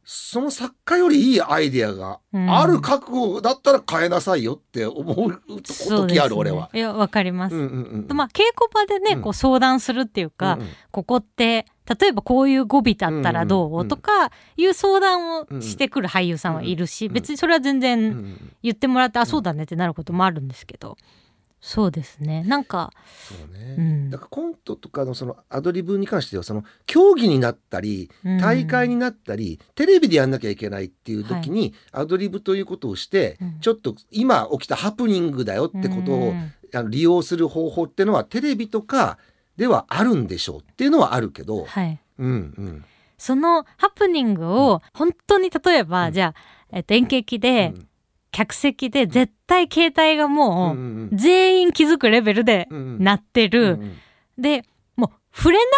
その作家よりいいアイデアがある覚悟だったら変えなさいよって思う時ある、俺は。いやわかります。うんうんうんまあ稽古場でね、うん。こう相談するっていうか、うんうん。ここって例えばこういう語尾だったらどう、うんうんうんとかいう相談をしてくる俳優さんはいるし、うん別にそれは全うんう然ん。言ってもらって、あそうだねってなることもあるんですけどそうですね。なんか、そうね。うん。だからコントとかのそのアドリブに関してはその競技になったりうん。大会になったり、テレビでやんなきゃいけないっていう時に、アドリブということをして、うん。ちょっと今起きたハプニングだよってことを、うん。あの利用する方法っていうのはテレビとかではあるんでしょうっていうのはあるけど、はい、うんうん。そのハプニングを本当に例えば、うん。じゃあ、えっと、演劇で、うん客席で絶対携帯がもう全員気づくレベルでうんうん。なってる、でもう触れな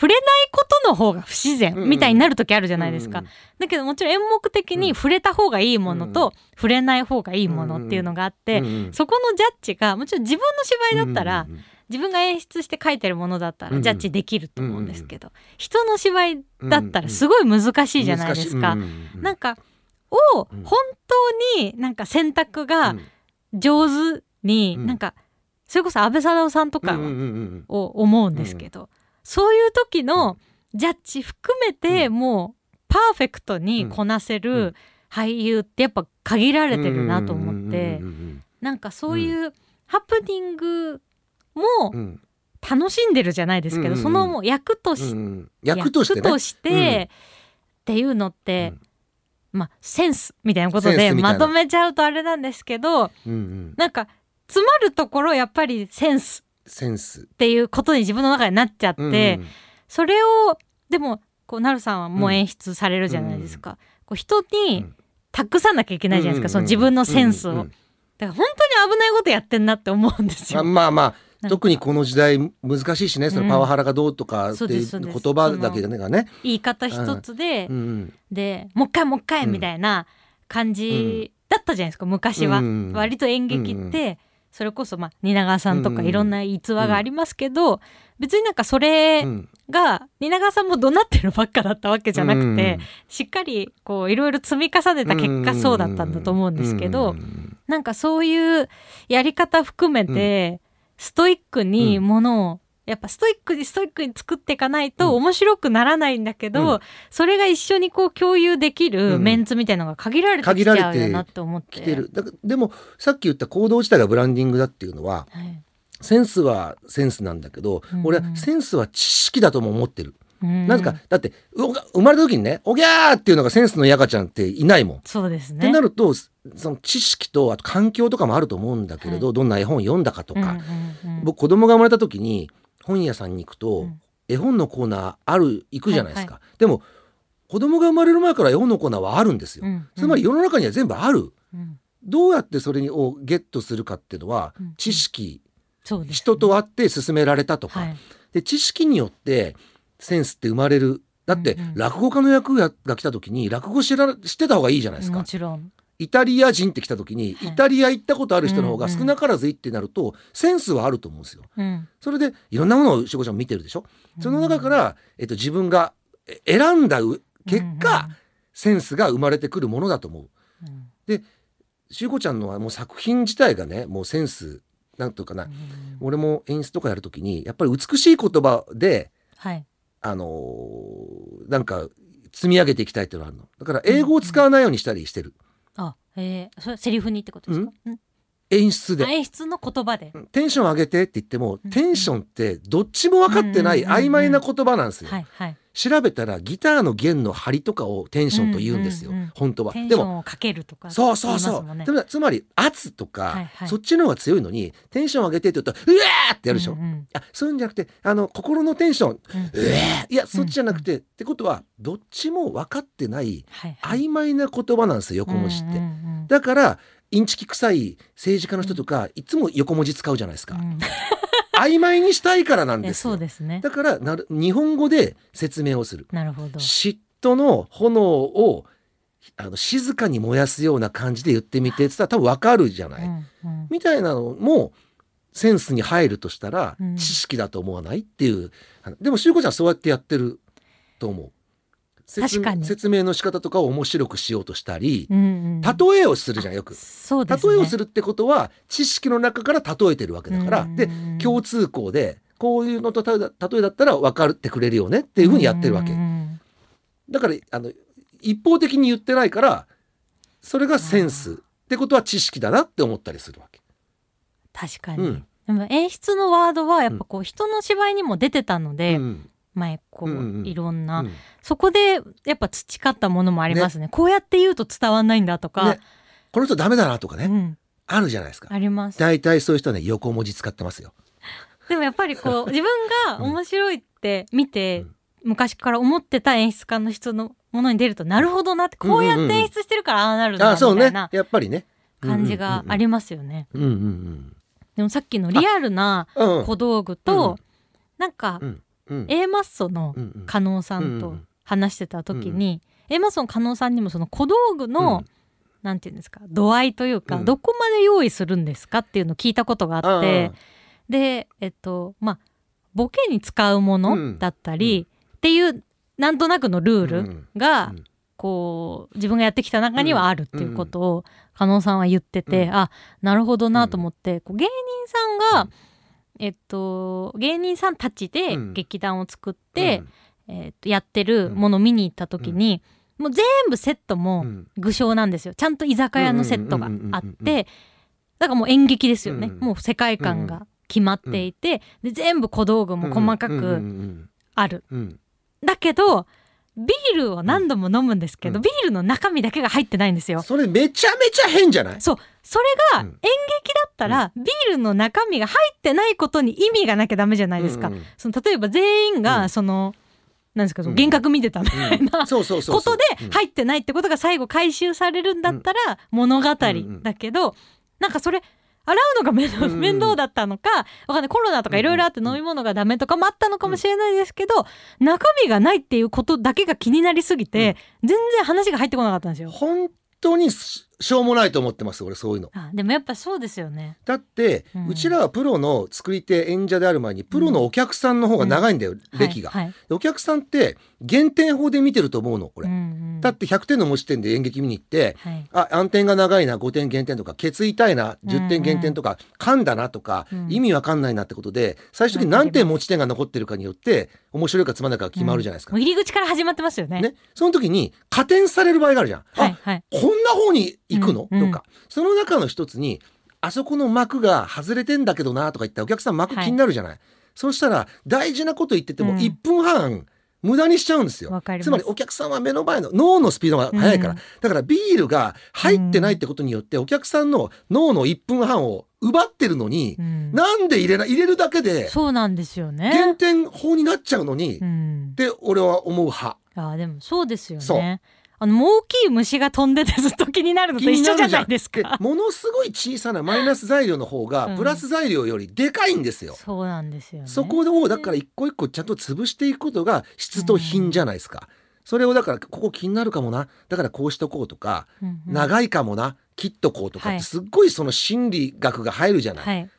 触れないことの方が不自然みたいになる時あるじゃないですか、うんだけどもちろん演目的に触れた方がいいものと、触れない方がいいものっていうのがあって、そこのジャッジがもちろん自分の芝居だったら、自分が演出して書いてるものだったらジャッジできると思うんですけど、人の芝居だったらすごい難しいじゃないですか。なんかをうん。本当になんか選択がうん。上手に、うん。なんかそれこそ安倍貞夫さんとかを思うんですけど、そういう時のジャッジ含めてうん。もうパーフェクトにこなせうん。る俳優ってやっぱ限られてるなと思ってなんかそういうハプニングも楽しんでるじゃないですけど、うんその役とし役としてっていうのって、まあセンスみたいなことでまとめちゃうとあれなんですけどうんうん。なんか詰まるところやっぱりセンス。センス。っていうことに自分の中になっちゃって、うんうん。それをでもこうなるさんはもう演出されるじゃないですか、こう人に託さなきゃいけないじゃないですか、その自分のセンスを、うんうんうん。だから本当に危ないことやってんなって思うんですあよ。まあまあ特にこの時代難しいしねそのパワハラがどうとかっていう言葉だけがね言い方一つで、うん。うんでもう一回もう一回うん。みたいな感じだったじゃないですか昔は、うん。割と演劇って、それこそまあ蜷川さんとかうんいろんな逸話がありますけど、別になんかそれうん。が蜷川さんも怒鳴ってるばっかだったわけじゃなくて、うんしっかりこういろいろ積み重ねた結果そうだったんだと思うんですけど、うんなんかそういうやり方含めて、ストイックにものをやっぱストイックにストイックに作っていかないと面白くならないんだけど、うん。それが一緒にこう共有できるメンツみたいなのが限られてきちゃうよなって思って。来てる。でもさっき言った行動自体がブランディングだっていうのははい。センスはセンスなんだけど、うん。俺はセンスは知識だとも思ってる。うんなぜか？だってう生まれた時にね「おぎゃー!」っていうのがセンスのやかちゃんっていないもん。そうですね。ってなるとその知識とあと環境とかもあると思うんだけれど、はどんな絵本読んだかとか、うんうんうん僕子供が生まれた時に本屋さんに行くと、うん。絵本のコーナーある行くじゃないですか、でも子供が生まれる前から絵本のコーナーはあるんですよ、うんうん。つまり世の中には全部ある。うん。どうやってそれをゲットするかっていうのは、うん知識ね。人と会って進められたとか、はい。で知識によってセンスって生まれる。だって、落語家の役が来た時に落語知ら知ってた方がいいじゃないですか。もちろん。イタリア人って来た時に、はい。イタリア行ったことある人の方が少なからずいいってなると、センスはあると思うんですよ。うん。それでいろんなものをしごちゃん見てるでしょ？その中から、えっと、自分がえ選んだう結果、センスが生まれてくるものだと思う。うん。うんしごちゃんのはもう作品自体がねもうセンスなんというかな、うん俺も演出とかやるときにやっぱり美しい言葉ではい。あのーなんか積み上げていきたいっていうのがあるの。だから英語を使わないようにしたりしてる、あ、えー、それセリフにってことですか？うん。演出で。あ演出の言葉で。テンション上げてって言っても、うん。テンションってどっちも分かってないうんうんうん。曖昧な言葉なんですよ、はいはい。調べたらギターの弦の張りとかをテンションと言うんですよ、うんうんうん本当は。でもかけるとか。そうそうそう、つまり圧とか、はいはい。そっちの方が強いのにテンション上げてって言うとうわーってやるでしょ、うんうんあそういうんじゃなくてあの心のテンションうん。うえーいやそっちじゃなくて、ってことはどっちも分かってないはいはい。曖昧な言葉なんですよ横文字って、うんうんうん。だからインチキ臭い政治家の人とか、いつも横文字使うじゃないですか、うん曖昧にしたいからなんですよ。そうですね。だからなる日本語で説明をする。なるほど。嫉妬の炎をあの静かに燃やすような感じで言ってみてって言ったら多分分かるじゃない、うんうん。みたいなのもセンスに入るとしたらうん。知識だと思わない？っていう、でもしゅうこちゃんはそうやってやってると思う。説確かに。説明の仕方とかを面白くしようとしたり、うんうん例えをするじゃんよく。そうですね。例えをするってことは知識の中から例えてるわけだから、うんで共通項でこういうのと例えだったら分かってくれるよねっていうふうにやってるわけ、うんうんだからあの一方的に言ってないからそれがセンスってことは知識だなって思ったりするわけ。確かに。うん。でも演出のワードはやっぱこう人の芝居にも出てたので、うん前こう、うんうん。いろんな、うん。そこでやっぱ培ったものもありますね。こうやって言うと伝わんないんだとか、ね。この人ダメだなとかね、うん、あるじゃないですか。あります。大体そういう人はね横文字使ってますよ。でもやっぱりこう <laughs> 自分が面白いって見て、うん。昔から思ってた演出家の人のものに出るとなるほどなってこうやって演出してるからああなるんだあそうねみたいなやっぱりね。感じがありますよね。うんうんでもさっきのリアルなうんうん。うん小道具うん。となんかうんうん。A マッソの加納さんと話してた時に A マッソの加納さんにもその小道具のなんていうんですか度合いというかうん。どこまで用意するんですかっていうのを聞いたことがあってあでえっとまあボケに使うものだったりっていうなんとなくのルールうんがうん。こう自分がやってきた中にはあるっていうことを加納さんは言ってて、うん。あなるほどなと思って、こう芸人さんが、うんえっと芸人さんたちでうん。劇団を作って、えっとやってるものを見に行った時に、もう全部セットうもん。具象なんですよ。ちゃんと居酒屋のセットがあっうんうんうんうんうん。てだからもう演劇ですよね、うん。もう世界観が決まっていて、で全部小道具も細かうんうんくうん。ある。うん。だけどビールを何度も飲むんですけど、うん。ビールの中身だけが入ってないんですよ。それめちゃめちゃ変じゃない？そう。それがうん。演劇だったら、ビールの中身が入ってないことに意味がなきゃダメじゃないですか。うんうんその例えば全員うん。がその、なんですかそのうん。幻覚見てたみたいな、ことでうん。入ってないってことが最後回収されるんだったら物語だけど、なんかそれ洗うのが面倒,、だったのかわかんない。コロナとかいろいろあって飲み物がダメとかもあったのかもしれないですけど、中身がないっていうことだけが気になりすぎて、全然話が入ってこなかったんですよ。本当にししょうもないと思ってます俺そういうの。あでもやっぱそうですよね。だって、ううんちらはプロの作り手演者である前にプロのお客さんの方が長いんだよ、歴が、はいはい。でお客さんって減点法で見てると思うの俺、うんうんうん。だって100点の持ち点で演劇見に行ってはい。あ暗転が長いな5点減点とかケツ痛いな10点減点とか、噛んだなとか、うん。意味わかんないなってことで最終的に何点持ち点が残ってるかによって面白いかつまんないかが決まるじゃないですか。もう入り口から始まってますよね。ね、その時に加点される場合があるじゃん。はいはい。あこんな方に行くの、うんうん。とか。その中の一つにあそこの幕が外れてんだけどなとか言ったらお客さん幕気になるじゃない、そうしたら大事なこと言っててもうん。1分半無駄にしちゃうんですよ、つまりお客さんは目の前の脳のスピードが速いから、うんだからビールが入ってないってことによってお客さんの脳の1分半を奪ってるのに、うん。なんで入れない？入れるだけでそうなんですよね。減点法になっちゃうのに、っうん。て俺は思う派。あーでもそうですよね。あの大きい虫が飛んでてずっと気になるのと一緒じゃないですか。ものすごい小さなマイナス材料の方うんがプラス材料よりでかいんですよ。そうなんですよね。そこをだから一個一個ちゃんと潰していくことが質と品じゃないですか。それをだからここ気になるかもなだからこうしとこうとか、うんうん長いかもな切っとこうとかっはいてすっごいその心理学が入るじゃない。はい。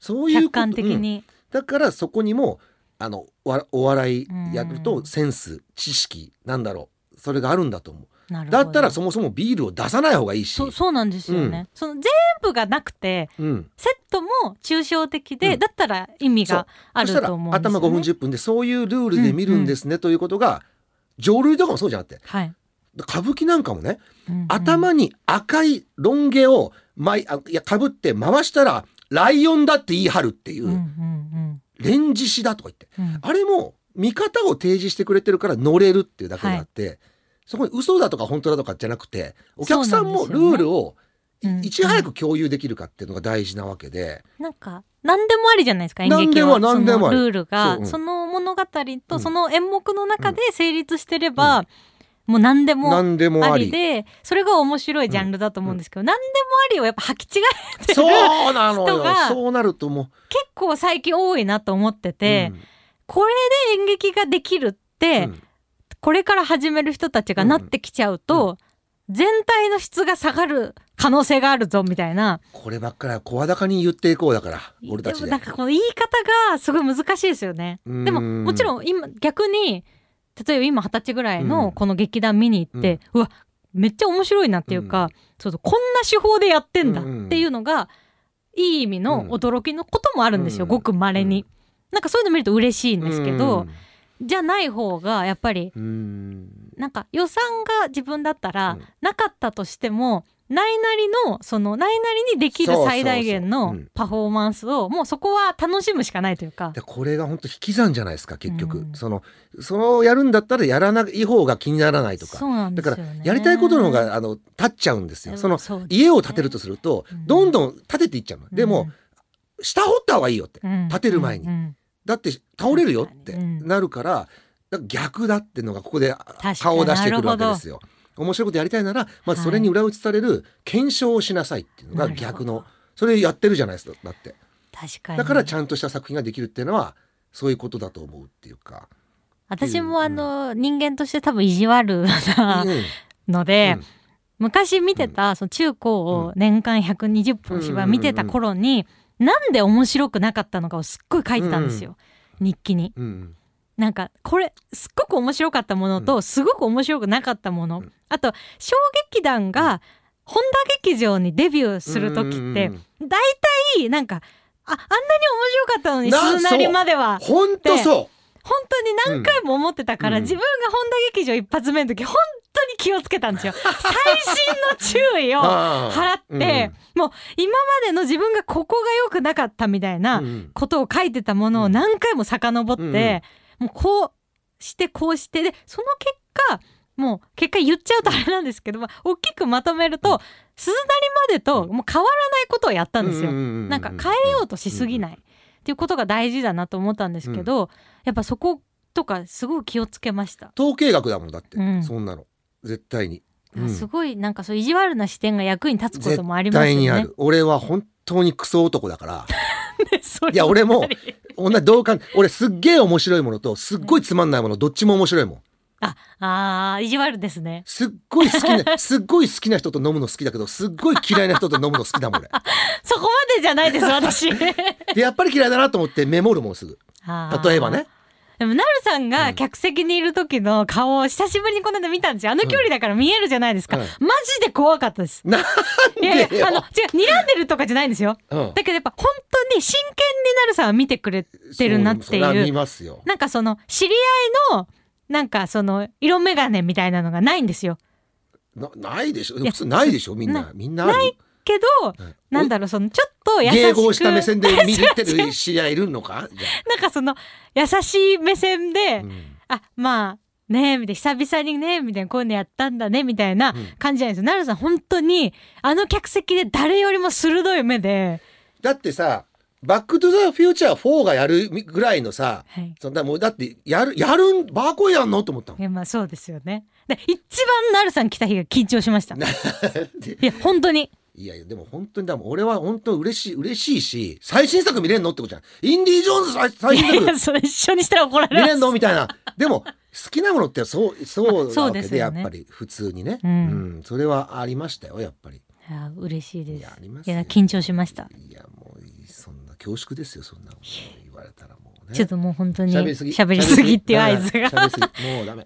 そういうこと客観的うんに。だからそこにもあのわお笑いやるうんとセンス知識なんだろうそれがあるんだと思う。だったらそもそもビールを出さない方がいいし。そうそうなんですよね。うんその全部がなくてうんセットも抽象的で、うんだったら意味があると思うんですよ、ね。頭5分10分でそういうルールで見るんですね、ということが浄瑠璃とかもそうじゃなくてはい。歌舞伎なんかもね、うんうん頭に赤いロン毛を巻いあいやかぶって回したらライオンだって言い張るっていう、うんうんレンジ師だとか言ってうんうんあれも見方を提示してくれてるから乗れるっていうだけであって、そこに嘘だとか本当だとかじゃなくてお客さんもルールをいち早く共有できるかっていうのが大事なわけで、なんか何でもありじゃないですか演劇は。何でもルールが。そううん。その物語うん。とその演目の中で成立してれば、もう何でも何でもああり。りでそれが面白いジャンルだと思うんですけど、何でもありをやっぱ履き違えてるそうなのよ。人がそうなるとも結構最近多いなと思ってう、て、これで演劇ができるって、うん。これから始める人たちがなってきちゃうと、全体の質が下がる可能性があるぞみたいな。こればっかりは声高に言っていこうだから俺たちで。でもなんかこの言い方がすごい難しいですよね。うん。でももちろん今逆に例えば今二十歳ぐらいうん。のこの劇団見に行って、うわめっちゃ面白いなっていうか、そうそうこんな手法でやってんだっていうのが、いい意味の驚きのこともあるんですよ、うん。ごく稀に、なんかそういうの見ると嬉しいんですけど、うん。じゃない方がやっぱりうん。なんか予算が自分だったらうん。なかったとしても、ないなりのそのないなりにできる最大限うのん。パフォーマンスをもうそこは楽しむしかないというか。でこれが本当引き算じゃないですか結局、うん。そのそのやるんだったらやらない方が気にならないとか。そうなんでだからやりたいことの方があの立っちゃうんですよ。その家を建てるとするとうん。どんどん建てていっちゃうの、でも下掘った方がいいよって、うん。建てる前に。だって倒れるよってうん。なるから逆だっていうのがここでに。顔を出してくるわけですよ。面白いことやりたいならまずそれに裏打ちされる検証をしなさいっていうのが逆のそれやってるじゃないですかだって。確かに。だからちゃんとした作品ができるっていうのはそういうことだと思うっていうか。私もあの人間として多分意地悪なうん。ので、うん。昔見てたその中高を年間120分芝居見てた頃に、なんで面白くなかったのかをすっごい書いてたんですよ、日記に。うん。なんかこれすっごく面白かったものと、うすごく面白くなかったもの、うん。あと小劇団が本田劇場にデビューする時ってうん大体なんかああんなに面白かったのにな鈴なりまでは。本当そ本当に何回も思ってたから、うん。自分が本田劇場一発目の時本当に気をつけたんですよ。<laughs> 最新の注意うをあ払って、もう今までの自分がここが良くなかったみたいなうん。ことを書いてたものを何回も遡って、もうこうしてこうしてでその結果もう結果言っちゃうとあれなんですけど、まあ、大きくまとめると、鈴なりまでともう変わらないことをやったんですよ。ななんか変えようとしすぎないっていうことが大事だなと思ったんですけど、やっぱそことかすごい気をつけました。統計学だもんだって、うん。そんなの。絶対に、うん。すごいなんかそう意地悪な視点が役に立つこともあり絶ますよね。対にある。俺は本当にクソ男だから。<laughs> いや俺も同じ同感。俺すっげえ面白いものとすっごいつまんないものどっちも面白いもんああー意地悪ですね。すっごい好きな <laughs> すっごい好きな人と飲むの好きだけどすっごい嫌いな人と飲むの好きだもん俺。<laughs> そこまでじゃないです私。<laughs> でやっぱり嫌いだなと思ってメモるもんすぐ。例えばね。でもなるさんが客席にいる時の顔を久しぶりにこの間見たんですよ。あの距離だから見えるじゃないですか、うん。マジで怖かったです。なんいやいでよやあの違う睨んでるとかじゃないんですよ。うん。だけどやっぱ本当に真剣になるさんは見てくれてるなっていう。なんかその知り合いのなんかその色眼鏡みたいなのがないんですよ。なないでしょ。普通ないでしょみんな。なみんなないけど、はい。なんだろうそのちょっと優しく。迎合した目線で見てる知り合いいるのか？なんかその優しい目線で、あ、うん。あまあねえみたいな久々にねみたいなこういうのやったんだねみたいなうん。感じじゃないですよ。なるさん本当にあの客席で誰よりも鋭い目で、だってさ「バック・トゥ・ザ・フューチャー4」がやるぐらいのさはい、そんなもうだってやるやるんバーコンやんの？と思ったもんいやまあそうですよね。で一番なるさん来た日が緊張しました。<laughs> いで？や本当に。いやいやでも本当にだもん俺は本当嬉しい嬉しいし最新作見れんの？ってことじゃん。インディ・ージョーンズ最最いやい新作やそれ一緒にしたら怒ら見れんれます。の？みたいな。でも <laughs> 好きなものってそうそうなわけで,、ね。やっぱり普通にね、うん。うん。それはありましたよやっぱり。いや嬉しいです。いやありますよいや緊張しました。いや恐縮ですよそんなこと言われたらもうね。ちょっともう本当に喋りすぎ。喋りすぎっていう合図が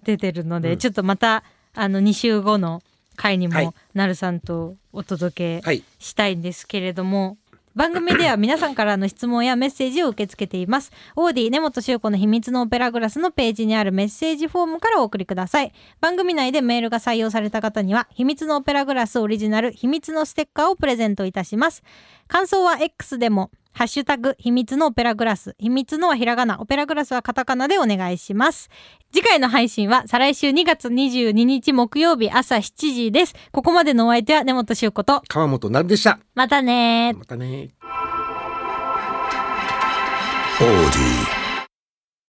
出てるので、うん。ちょっとまたあの2週後の回にはい。もなるさんとお届けはいしたいんですけれども、番組では皆さんからの質問やメッセージを受け付けています。オーディ根本修子の秘密のオペラグラスのページにあるメッセージフォームからお送りください。番組内でメールが採用された方には、秘密のオペラグラスオリジナル秘密のステッカーをプレゼントいたします。感想は X でも、ハッシュタグ、秘密のオペラグラス。秘密のはひらがな、オペラグラスはカタカナでお願いします。次回の配信は、再来週2月22日木曜日朝7時です。ここまでのお相手は根本修子と、川本なるでしたまたねー。またね Audi.